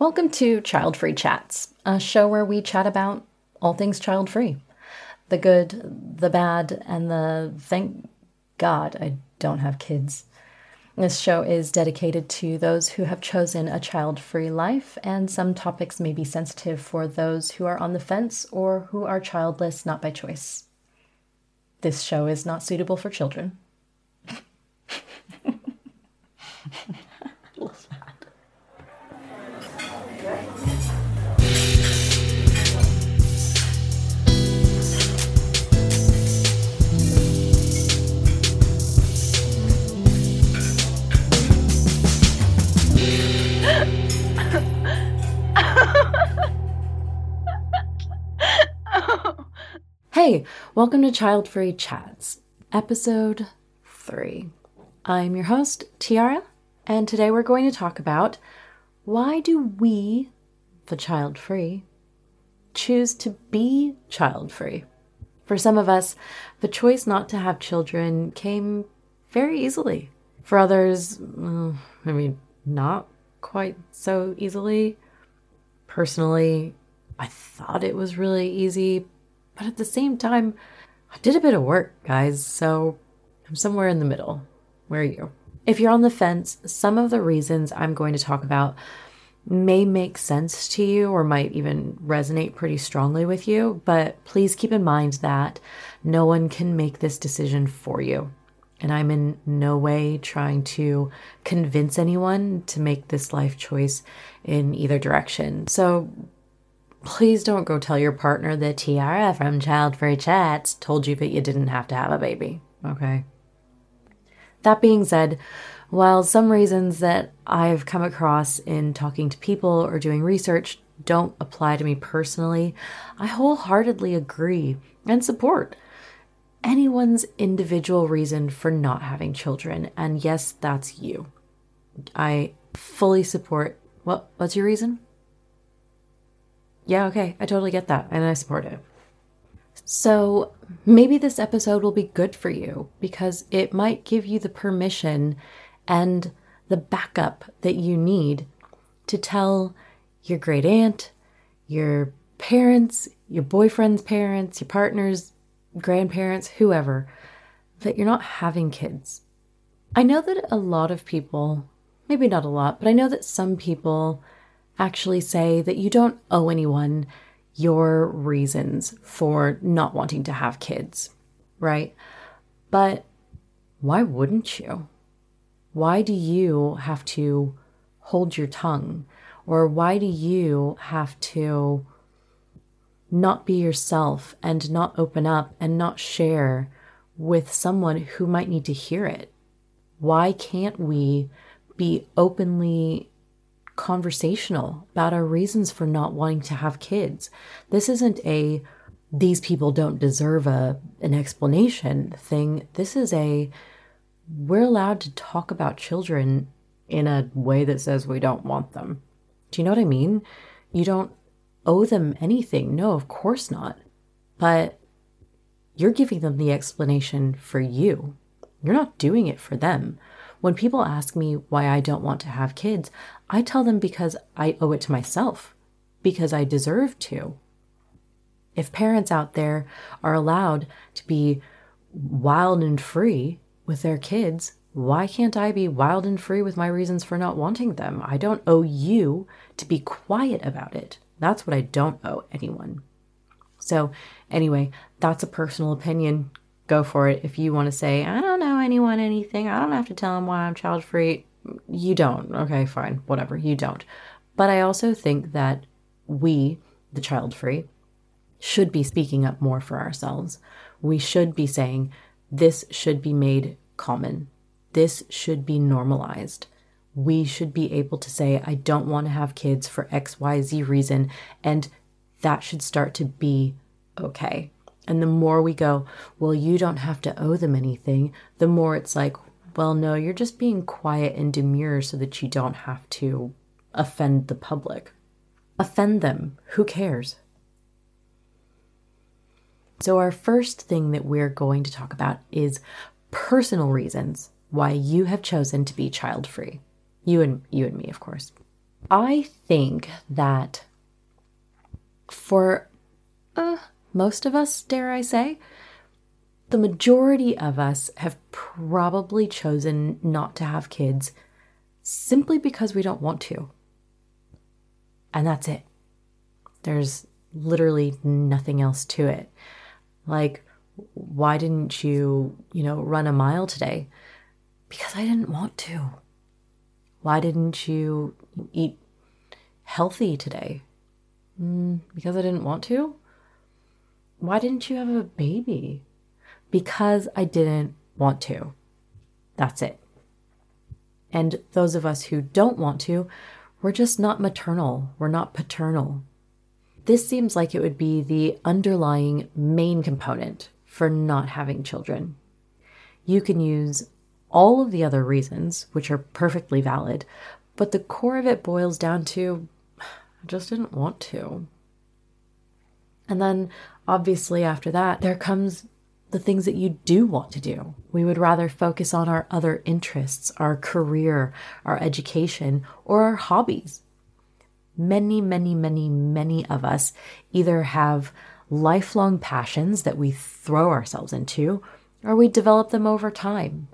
Welcome to Child Free Chats, a show where we chat about all things child free the good, the bad, and the thank God I don't have kids. This show is dedicated to those who have chosen a child free life, and some topics may be sensitive for those who are on the fence or who are childless not by choice. This show is not suitable for children. Hey, welcome to Child Free Chats, episode 3. I'm your host, Tiara, and today we're going to talk about why do we, the child free, choose to be child free? For some of us, the choice not to have children came very easily. For others, mm, I mean, not quite so easily. Personally, I thought it was really easy, but at the same time, I did a bit of work, guys, so I'm somewhere in the middle. Where are you? If you're on the fence, some of the reasons I'm going to talk about may make sense to you or might even resonate pretty strongly with you, but please keep in mind that no one can make this decision for you. And I'm in no way trying to convince anyone to make this life choice in either direction. So Please don't go tell your partner that Tiara from Child Free Chats told you that you didn't have to have a baby, okay? That being said, while some reasons that I've come across in talking to people or doing research don't apply to me personally, I wholeheartedly agree and support anyone's individual reason for not having children. And yes, that's you. I fully support what what's your reason? Yeah, okay, I totally get that, and I support it. So maybe this episode will be good for you because it might give you the permission and the backup that you need to tell your great aunt, your parents, your boyfriend's parents, your partner's grandparents, whoever, that you're not having kids. I know that a lot of people, maybe not a lot, but I know that some people actually say that you don't owe anyone your reasons for not wanting to have kids, right? But why wouldn't you? Why do you have to hold your tongue? Or why do you have to not be yourself and not open up and not share with someone who might need to hear it? Why can't we be openly conversational about our reasons for not wanting to have kids. This isn't a these people don't deserve a an explanation thing. This is a we're allowed to talk about children in a way that says we don't want them. Do you know what I mean? You don't owe them anything. No, of course not. But you're giving them the explanation for you. You're not doing it for them. When people ask me why I don't want to have kids, I tell them because I owe it to myself, because I deserve to. If parents out there are allowed to be wild and free with their kids, why can't I be wild and free with my reasons for not wanting them? I don't owe you to be quiet about it. That's what I don't owe anyone. So, anyway, that's a personal opinion. Go for it. If you want to say, I don't know anyone anything, I don't have to tell them why I'm child free you don't. Okay, fine, whatever, you don't. But I also think that we, the child free, should be speaking up more for ourselves. We should be saying, this should be made common. This should be normalized. We should be able to say, I don't want to have kids for XYZ reason. And that should start to be okay. And the more we go, well, you don't have to owe them anything, the more it's like, well, no, you're just being quiet and demure so that you don't have to offend the public. Offend them. Who cares? So, our first thing that we're going to talk about is personal reasons why you have chosen to be child free. You and you and me, of course. I think that for uh, most of us, dare I say, the majority of us have probably chosen not to have kids simply because we don't want to. And that's it. There's literally nothing else to it. Like, why didn't you, you know, run a mile today? Because I didn't want to. Why didn't you eat healthy today? Mm, because I didn't want to. Why didn't you have a baby? Because I didn't want to. That's it. And those of us who don't want to, we're just not maternal. We're not paternal. This seems like it would be the underlying main component for not having children. You can use all of the other reasons, which are perfectly valid, but the core of it boils down to I just didn't want to. And then, obviously, after that, there comes the things that you do want to do. We would rather focus on our other interests, our career, our education, or our hobbies. Many, many, many, many of us either have lifelong passions that we throw ourselves into, or we develop them over time.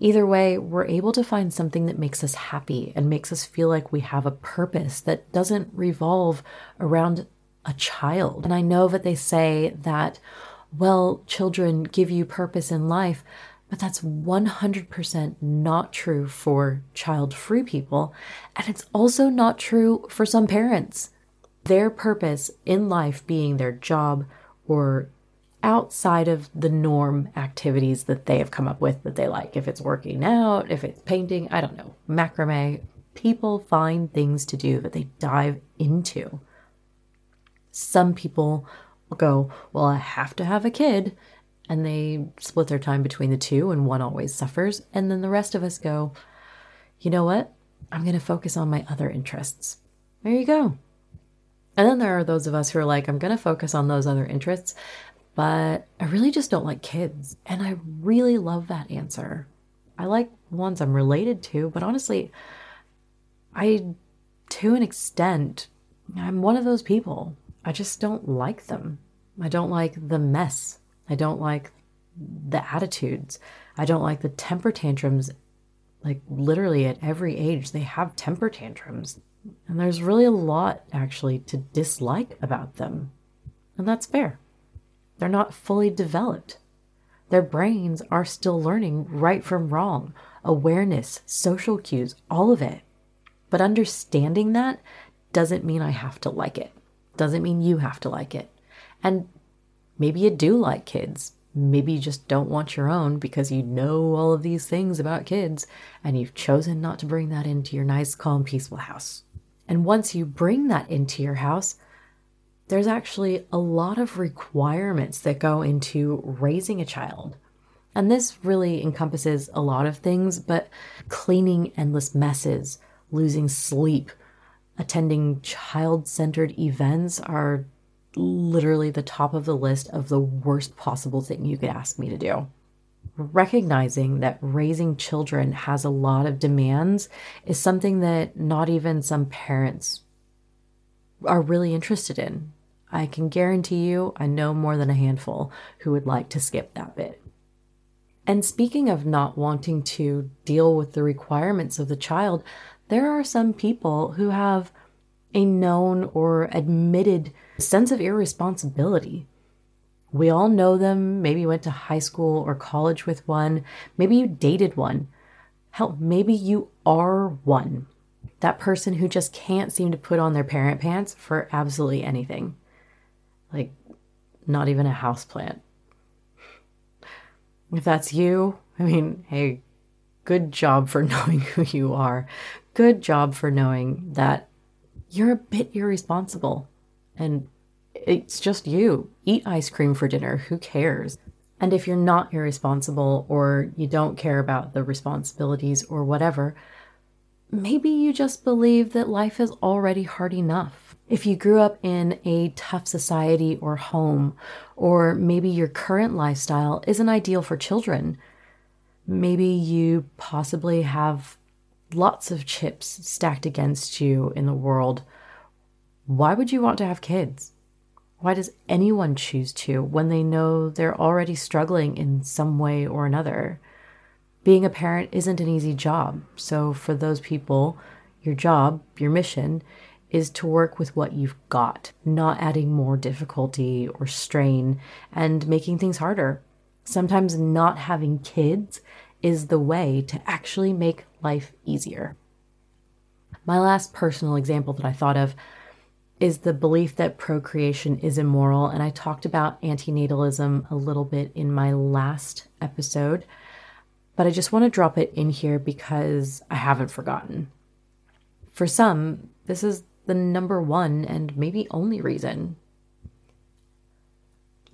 Either way, we're able to find something that makes us happy and makes us feel like we have a purpose that doesn't revolve around a child. And I know that they say that, well, children give you purpose in life, but that's 100% not true for child free people. And it's also not true for some parents. Their purpose in life being their job or outside of the norm activities that they have come up with that they like. If it's working out, if it's painting, I don't know, macrame. People find things to do that they dive into. Some people go, Well, I have to have a kid. And they split their time between the two, and one always suffers. And then the rest of us go, You know what? I'm going to focus on my other interests. There you go. And then there are those of us who are like, I'm going to focus on those other interests but I really just don't like kids. And I really love that answer. I like ones I'm related to, but honestly, I, to an extent, I'm one of those people. I just don't like them. I don't like the mess. I don't like the attitudes. I don't like the temper tantrums. Like, literally, at every age, they have temper tantrums. And there's really a lot, actually, to dislike about them. And that's fair. They're not fully developed. Their brains are still learning right from wrong, awareness, social cues, all of it. But understanding that doesn't mean I have to like it. Doesn't mean you have to like it. And maybe you do like kids. Maybe you just don't want your own because you know all of these things about kids and you've chosen not to bring that into your nice, calm, peaceful house. And once you bring that into your house, there's actually a lot of requirements that go into raising a child. And this really encompasses a lot of things, but cleaning endless messes, losing sleep, attending child centered events are literally the top of the list of the worst possible thing you could ask me to do. Recognizing that raising children has a lot of demands is something that not even some parents are really interested in. I can guarantee you I know more than a handful who would like to skip that bit. And speaking of not wanting to deal with the requirements of the child, there are some people who have a known or admitted sense of irresponsibility. We all know them. Maybe you went to high school or college with one. Maybe you dated one. Hell, maybe you are one. That person who just can't seem to put on their parent pants for absolutely anything. Like, not even a houseplant. If that's you, I mean, hey, good job for knowing who you are. Good job for knowing that you're a bit irresponsible and it's just you. Eat ice cream for dinner. Who cares? And if you're not irresponsible or you don't care about the responsibilities or whatever, maybe you just believe that life is already hard enough if you grew up in a tough society or home, or maybe your current lifestyle isn't ideal for children, maybe you possibly have lots of chips stacked against you in the world, why would you want to have kids? Why does anyone choose to when they know they're already struggling in some way or another? Being a parent isn't an easy job. So, for those people, your job, your mission, is to work with what you've got, not adding more difficulty or strain and making things harder. Sometimes not having kids is the way to actually make life easier. My last personal example that I thought of is the belief that procreation is immoral. And I talked about antinatalism a little bit in my last episode, but I just want to drop it in here because I haven't forgotten. For some, this is the number one and maybe only reason.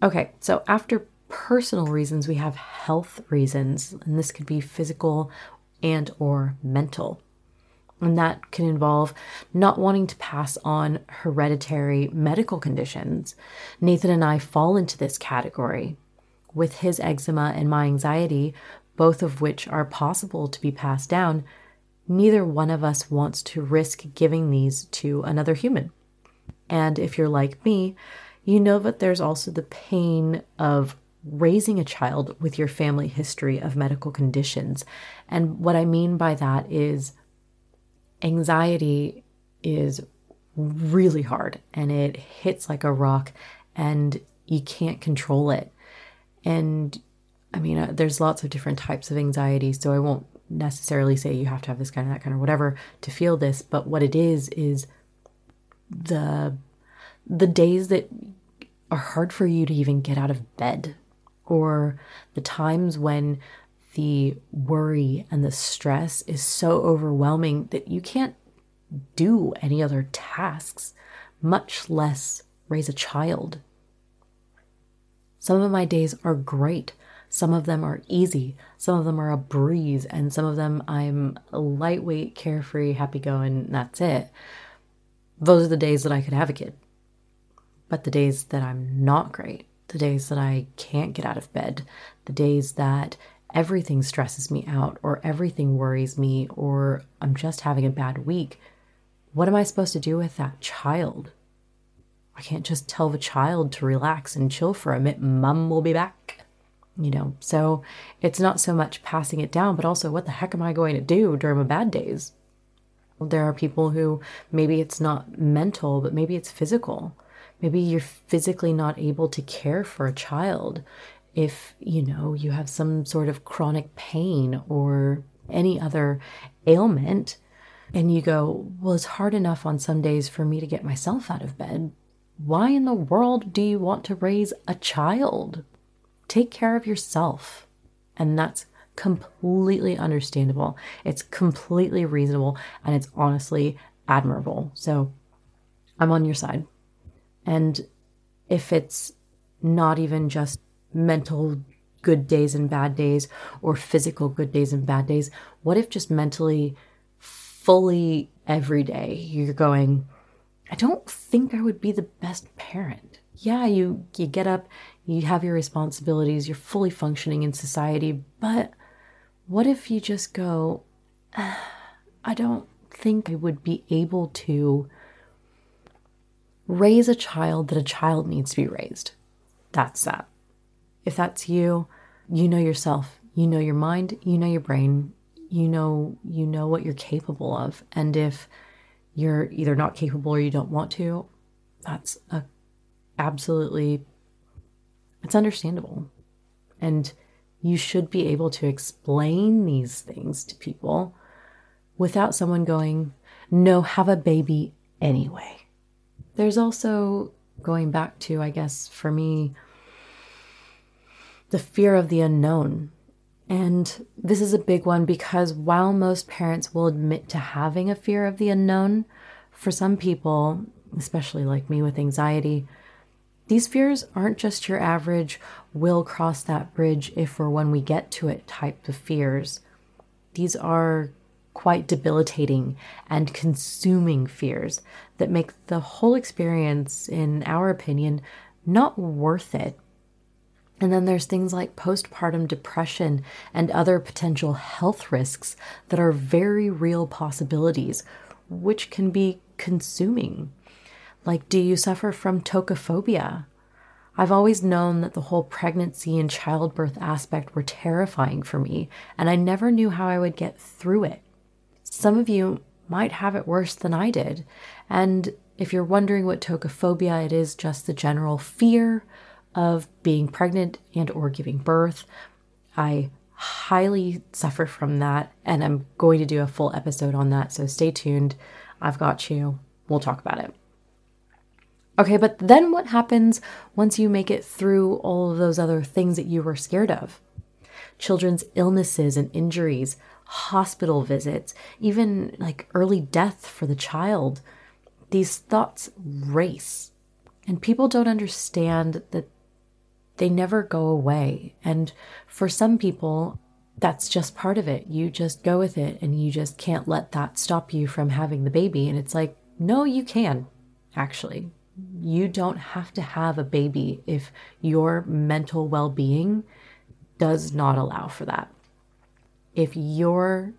Okay, so after personal reasons, we have health reasons, and this could be physical and or mental. And that can involve not wanting to pass on hereditary medical conditions. Nathan and I fall into this category. With his eczema and my anxiety, both of which are possible to be passed down, neither one of us wants to risk giving these to another human. And if you're like me, you know that there's also the pain of raising a child with your family history of medical conditions. And what I mean by that is anxiety is really hard and it hits like a rock and you can't control it. And I mean, uh, there's lots of different types of anxiety, so I won't necessarily say you have to have this kind of that kind of whatever to feel this, but what it is is the the days that are hard for you to even get out of bed or the times when the worry and the stress is so overwhelming that you can't do any other tasks, much less raise a child. Some of my days are great. Some of them are easy. Some of them are a breeze. And some of them I'm lightweight, carefree, happy going. That's it. Those are the days that I could have a kid. But the days that I'm not great, the days that I can't get out of bed, the days that everything stresses me out or everything worries me or I'm just having a bad week, what am I supposed to do with that child? I can't just tell the child to relax and chill for a minute. Mum will be back. You know, so it's not so much passing it down, but also what the heck am I going to do during my bad days? There are people who maybe it's not mental, but maybe it's physical. Maybe you're physically not able to care for a child if, you know, you have some sort of chronic pain or any other ailment. And you go, well, it's hard enough on some days for me to get myself out of bed. Why in the world do you want to raise a child? Take care of yourself. And that's completely understandable. It's completely reasonable and it's honestly admirable. So I'm on your side. And if it's not even just mental good days and bad days or physical good days and bad days, what if just mentally, fully every day you're going, I don't think I would be the best parent. Yeah, you you get up, you have your responsibilities, you're fully functioning in society, but what if you just go, ah, I don't think I would be able to raise a child that a child needs to be raised. That's that. If that's you, you know yourself, you know your mind, you know your brain, you know you know what you're capable of. And if you're either not capable or you don't want to, that's a absolutely it's understandable. And you should be able to explain these things to people without someone going, "No, have a baby anyway." There's also going back to, I guess, for me, the fear of the unknown. And this is a big one because while most parents will admit to having a fear of the unknown, for some people, especially like me with anxiety, these fears aren't just your average, we'll cross that bridge if or when we get to it type of fears. These are quite debilitating and consuming fears that make the whole experience, in our opinion, not worth it. And then there's things like postpartum depression and other potential health risks that are very real possibilities, which can be consuming. Like, do you suffer from tocophobia? I've always known that the whole pregnancy and childbirth aspect were terrifying for me, and I never knew how I would get through it. Some of you might have it worse than I did, and if you're wondering what tocophobia, it is just the general fear of being pregnant and or giving birth. I highly suffer from that and I'm going to do a full episode on that, so stay tuned. I've got you. We'll talk about it. Okay, but then what happens once you make it through all of those other things that you were scared of? Children's illnesses and injuries, hospital visits, even like early death for the child. These thoughts race. And people don't understand that they never go away. And for some people, that's just part of it. You just go with it and you just can't let that stop you from having the baby. And it's like, no, you can, actually. You don't have to have a baby if your mental well being does not allow for that. If your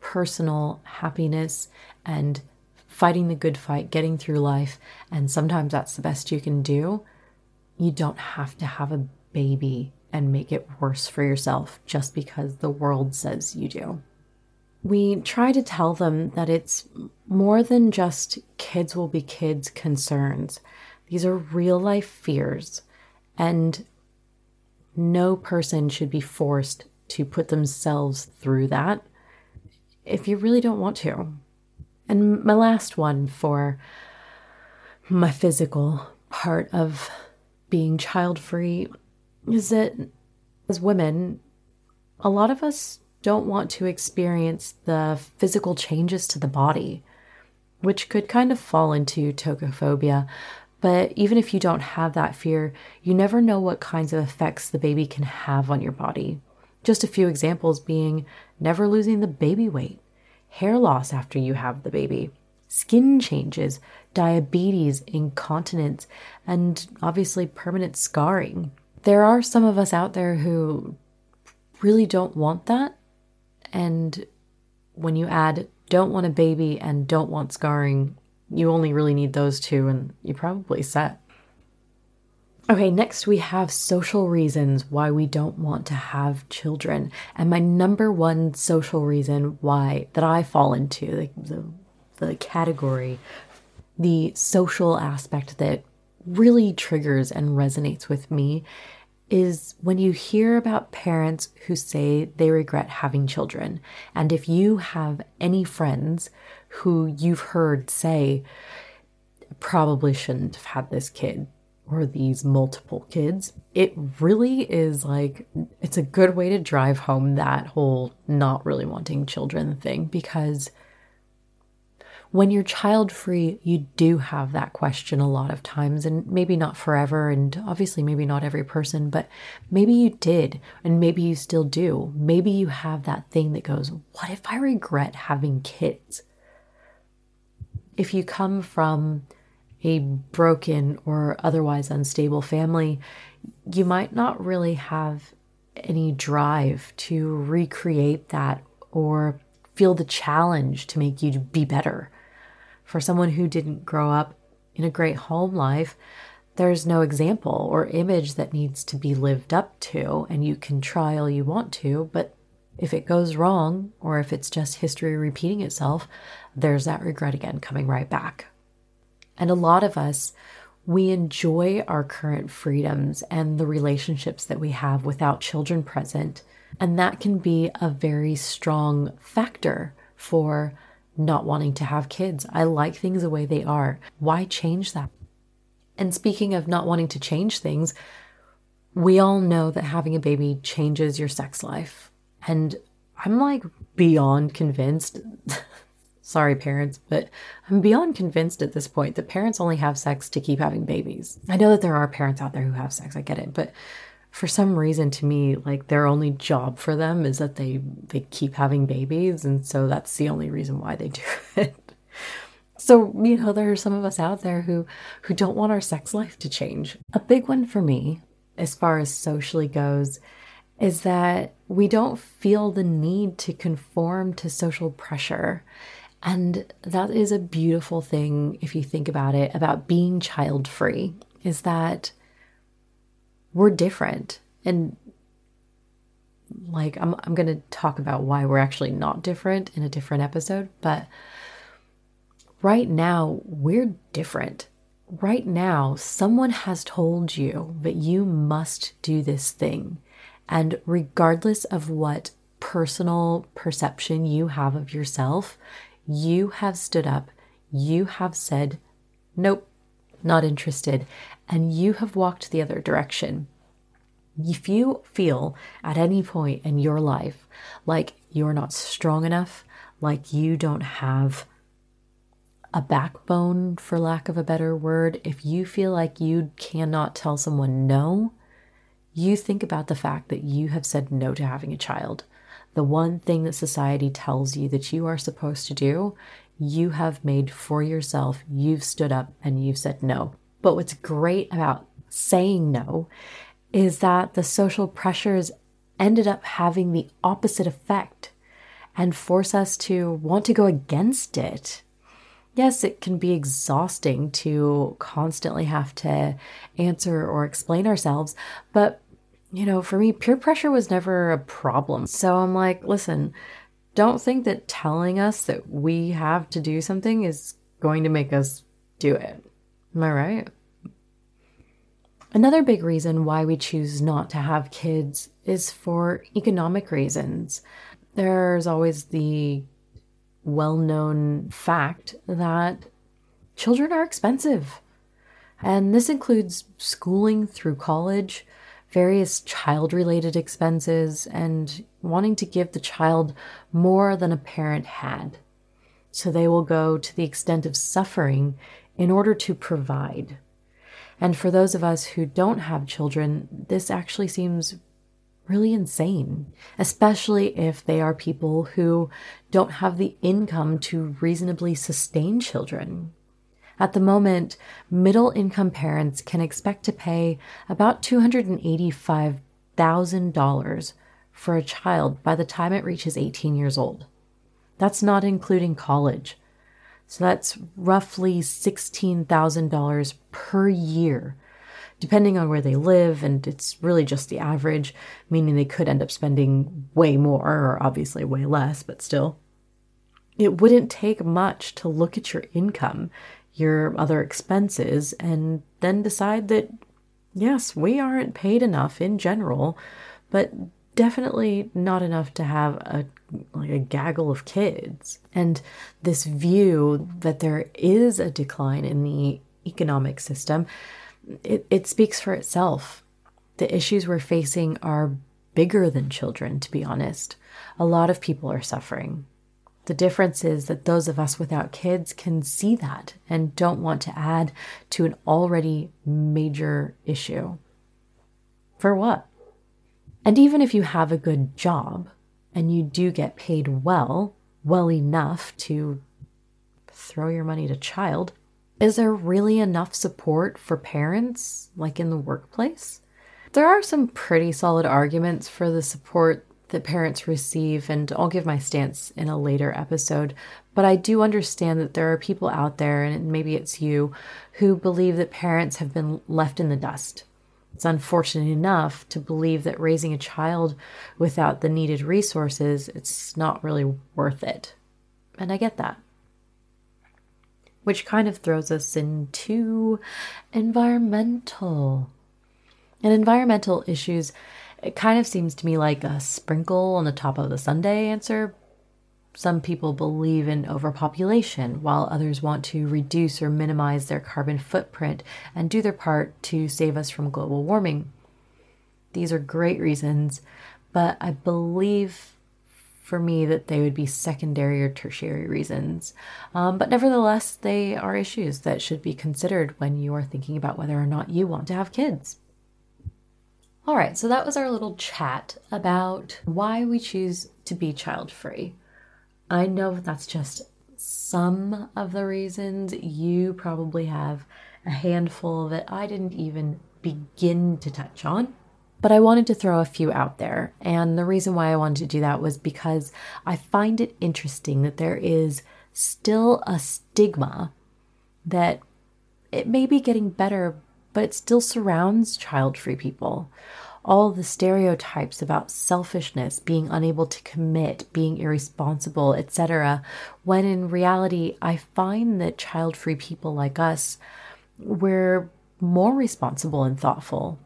personal happiness and fighting the good fight, getting through life, and sometimes that's the best you can do, you don't have to have a baby and make it worse for yourself just because the world says you do. We try to tell them that it's more than just kids will be kids concerns. These are real life fears, and no person should be forced to put themselves through that if you really don't want to. And my last one for my physical part of being child free is that as women, a lot of us don't want to experience the physical changes to the body, which could kind of fall into tocophobia. But even if you don't have that fear, you never know what kinds of effects the baby can have on your body. Just a few examples being never losing the baby weight, hair loss after you have the baby, skin changes, diabetes, incontinence, and obviously permanent scarring. There are some of us out there who really don't want that. And when you add don't want a baby and don't want scarring, you only really need those two, and you're probably set. Okay, next we have social reasons why we don't want to have children. And my number one social reason why that I fall into the, the the category, the social aspect that really triggers and resonates with me is when you hear about parents who say they regret having children. And if you have any friends who you've heard say, probably shouldn't have had this kid or these multiple kids, it really is like, it's a good way to drive home that whole not really wanting children thing because when you're child free, you do have that question a lot of times, and maybe not forever, and obviously, maybe not every person, but maybe you did, and maybe you still do. Maybe you have that thing that goes, What if I regret having kids? If you come from a broken or otherwise unstable family, you might not really have any drive to recreate that or feel the challenge to make you be better for someone who didn't grow up in a great home life, there's no example or image that needs to be lived up to, and you can try all you want to, but if it goes wrong, or if it's just history repeating itself, there's that regret again coming right back. And a lot of us, we enjoy our current freedoms and the relationships that we have without children present. And that can be a very strong factor for not wanting to have kids. I like things the way they are. Why change that? And speaking of not wanting to change things, we all know that having a baby changes your sex life. And I'm like beyond convinced. Sorry, parents, but I'm beyond convinced at this point that parents only have sex to keep having babies. I know that there are parents out there who have sex, I get it, but for some reason to me like their only job for them is that they they keep having babies and so that's the only reason why they do it so you know there are some of us out there who who don't want our sex life to change a big one for me as far as socially goes is that we don't feel the need to conform to social pressure. And that is a beautiful thing if you think about it about being child free is that we're different. And like I'm I'm going to talk about why we're actually not different in a different episode, but right now we're different. Right now, someone has told you that you must do this thing. And regardless of what personal perception you have of yourself, you have stood up, you have said, Nope, not interested, and you have walked the other direction. If you feel at any point in your life like you're not strong enough, like you don't have a backbone, for lack of a better word, if you feel like you cannot tell someone no, you think about the fact that you have said no to having a child. The one thing that society tells you that you are supposed to do, you have made for yourself. You've stood up and you've said no. But what's great about saying no is that the social pressures ended up having the opposite effect and force us to want to go against it. Yes, it can be exhausting to constantly have to answer or explain ourselves, but you know, for me, peer pressure was never a problem. So I'm like, listen, don't think that telling us that we have to do something is going to make us do it. Am I right? Another big reason why we choose not to have kids is for economic reasons. There's always the well known fact that children are expensive. And this includes schooling through college, various child related expenses, and wanting to give the child more than a parent had. So they will go to the extent of suffering in order to provide. And for those of us who don't have children, this actually seems really insane, especially if they are people who don't have the income to reasonably sustain children. At the moment, middle income parents can expect to pay about $285,000 for a child by the time it reaches 18 years old. That's not including college. So that's roughly $16,000 per year, depending on where they live. And it's really just the average, meaning they could end up spending way more or obviously way less, but still. It wouldn't take much to look at your income, your other expenses, and then decide that, yes, we aren't paid enough in general, but definitely not enough to have a like a gaggle of kids. And this view that there is a decline in the economic system, it, it speaks for itself. The issues we're facing are bigger than children, to be honest. A lot of people are suffering. The difference is that those of us without kids can see that and don't want to add to an already major issue. For what? And even if you have a good job and you do get paid well, well enough to throw your money to child, is there really enough support for parents, like in the workplace? There are some pretty solid arguments for the support that parents receive, and I'll give my stance in a later episode. But I do understand that there are people out there, and maybe it's you, who believe that parents have been left in the dust it's unfortunate enough to believe that raising a child without the needed resources, it's not really worth it. And I get that. Which kind of throws us into environmental. And environmental issues, it kind of seems to me like a sprinkle on the top of the sundae answer, some people believe in overpopulation, while others want to reduce or minimize their carbon footprint and do their part to save us from global warming. These are great reasons, but I believe for me that they would be secondary or tertiary reasons. Um, but nevertheless, they are issues that should be considered when you are thinking about whether or not you want to have kids. All right, so that was our little chat about why we choose to be child free. I know that's just some of the reasons. You probably have a handful that I didn't even begin to touch on. But I wanted to throw a few out there. And the reason why I wanted to do that was because I find it interesting that there is still a stigma that it may be getting better, but it still surrounds child free people. All the stereotypes about selfishness, being unable to commit, being irresponsible, etc., when in reality, I find that child free people like us, we're more responsible and thoughtful.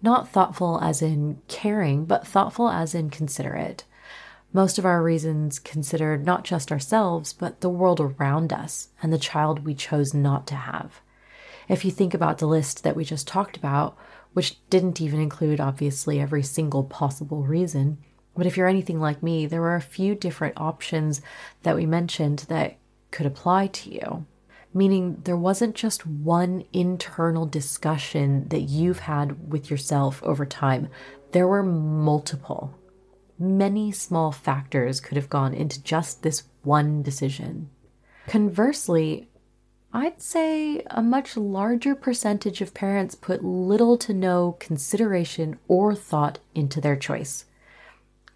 Not thoughtful as in caring, but thoughtful as in considerate. Most of our reasons considered not just ourselves, but the world around us and the child we chose not to have. If you think about the list that we just talked about, which didn't even include obviously every single possible reason, but if you're anything like me, there were a few different options that we mentioned that could apply to you meaning there wasn't just one internal discussion that you've had with yourself over time, there were multiple. Many small factors could have gone into just this one decision. Conversely, I'd say a much larger percentage of parents put little to no consideration or thought into their choice.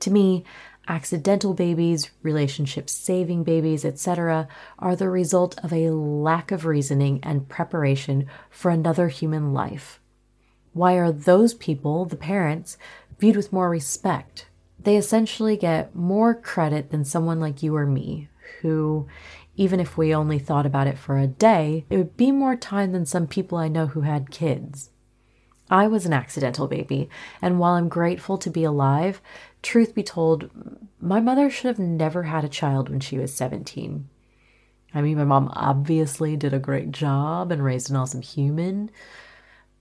To me, accidental babies, relationship saving babies, etc., are the result of a lack of reasoning and preparation for another human life. Why are those people, the parents, viewed with more respect? They essentially get more credit than someone like you or me, who, even if we only thought about it for a day, it would be more time than some people I know who had kids. I was an accidental baby, and while I'm grateful to be alive, truth be told, my mother should have never had a child when she was 17. I mean, my mom obviously did a great job and raised an awesome human.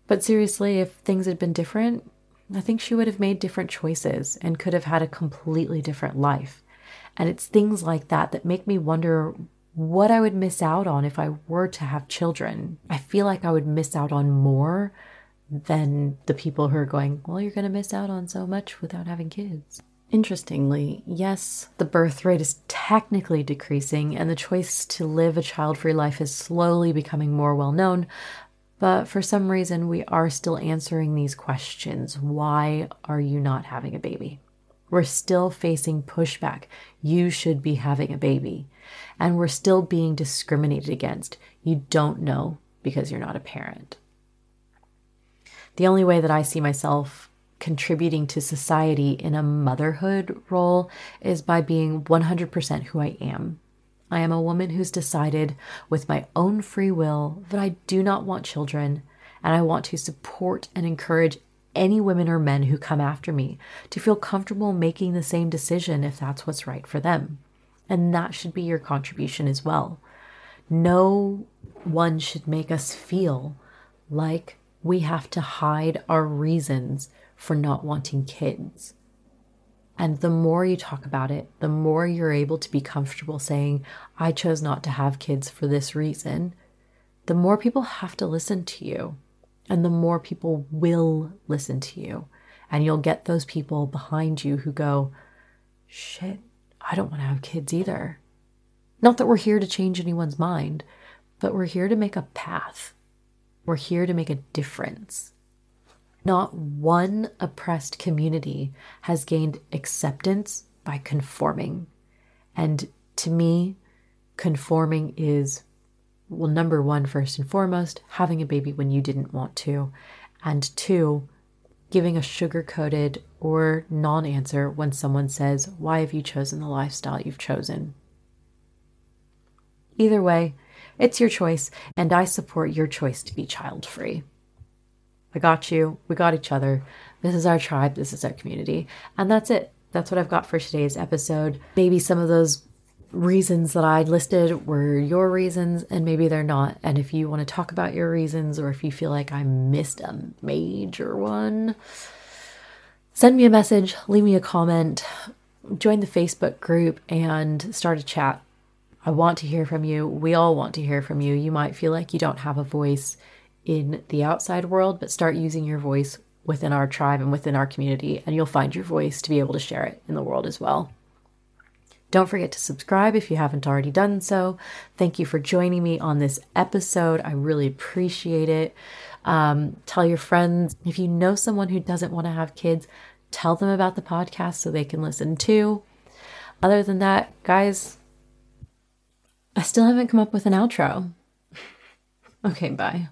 But seriously, if things had been different, I think she would have made different choices and could have had a completely different life. And it's things like that that make me wonder what I would miss out on if I were to have children. I feel like I would miss out on more than the people who are going, well, you're going to miss out on so much without having kids. Interestingly, yes, the birth rate is technically decreasing and the choice to live a child free life is slowly becoming more well known, but for some reason, we are still answering these questions. Why are you not having a baby? We're still facing pushback. You should be having a baby. And we're still being discriminated against. You don't know because you're not a parent. The only way that I see myself contributing to society in a motherhood role is by being 100% who I am. I am a woman who's decided with my own free will that I do not want children, and I want to support and encourage any women or men who come after me to feel comfortable making the same decision if that's what's right for them. And that should be your contribution as well. No one should make us feel like we have to hide our reasons for not wanting kids. And the more you talk about it, the more you're able to be comfortable saying, I chose not to have kids for this reason, the more people have to listen to you. And the more people will listen to you. And you'll get those people behind you who go, shit, I don't want to have kids either. Not that we're here to change anyone's mind, but we're here to make a path we're here to make a difference. Not one oppressed community has gained acceptance by conforming. And to me, conforming is, well, number one, first and foremost, having a baby when you didn't want to. And two, giving a sugar coated or non answer when someone says, Why have you chosen the lifestyle you've chosen? Either way, it's your choice, and I support your choice to be child free. I got you. We got each other. This is our tribe. This is our community. And that's it. That's what I've got for today's episode. Maybe some of those reasons that I listed were your reasons, and maybe they're not. And if you want to talk about your reasons, or if you feel like I missed a major one, send me a message, leave me a comment, join the Facebook group, and start a chat. I want to hear from you. We all want to hear from you. You might feel like you don't have a voice in the outside world, but start using your voice within our tribe and within our community, and you'll find your voice to be able to share it in the world as well. Don't forget to subscribe if you haven't already done so. Thank you for joining me on this episode. I really appreciate it. Um, tell your friends. If you know someone who doesn't want to have kids, tell them about the podcast so they can listen too. Other than that, guys, I still haven't come up with an outro. okay, bye.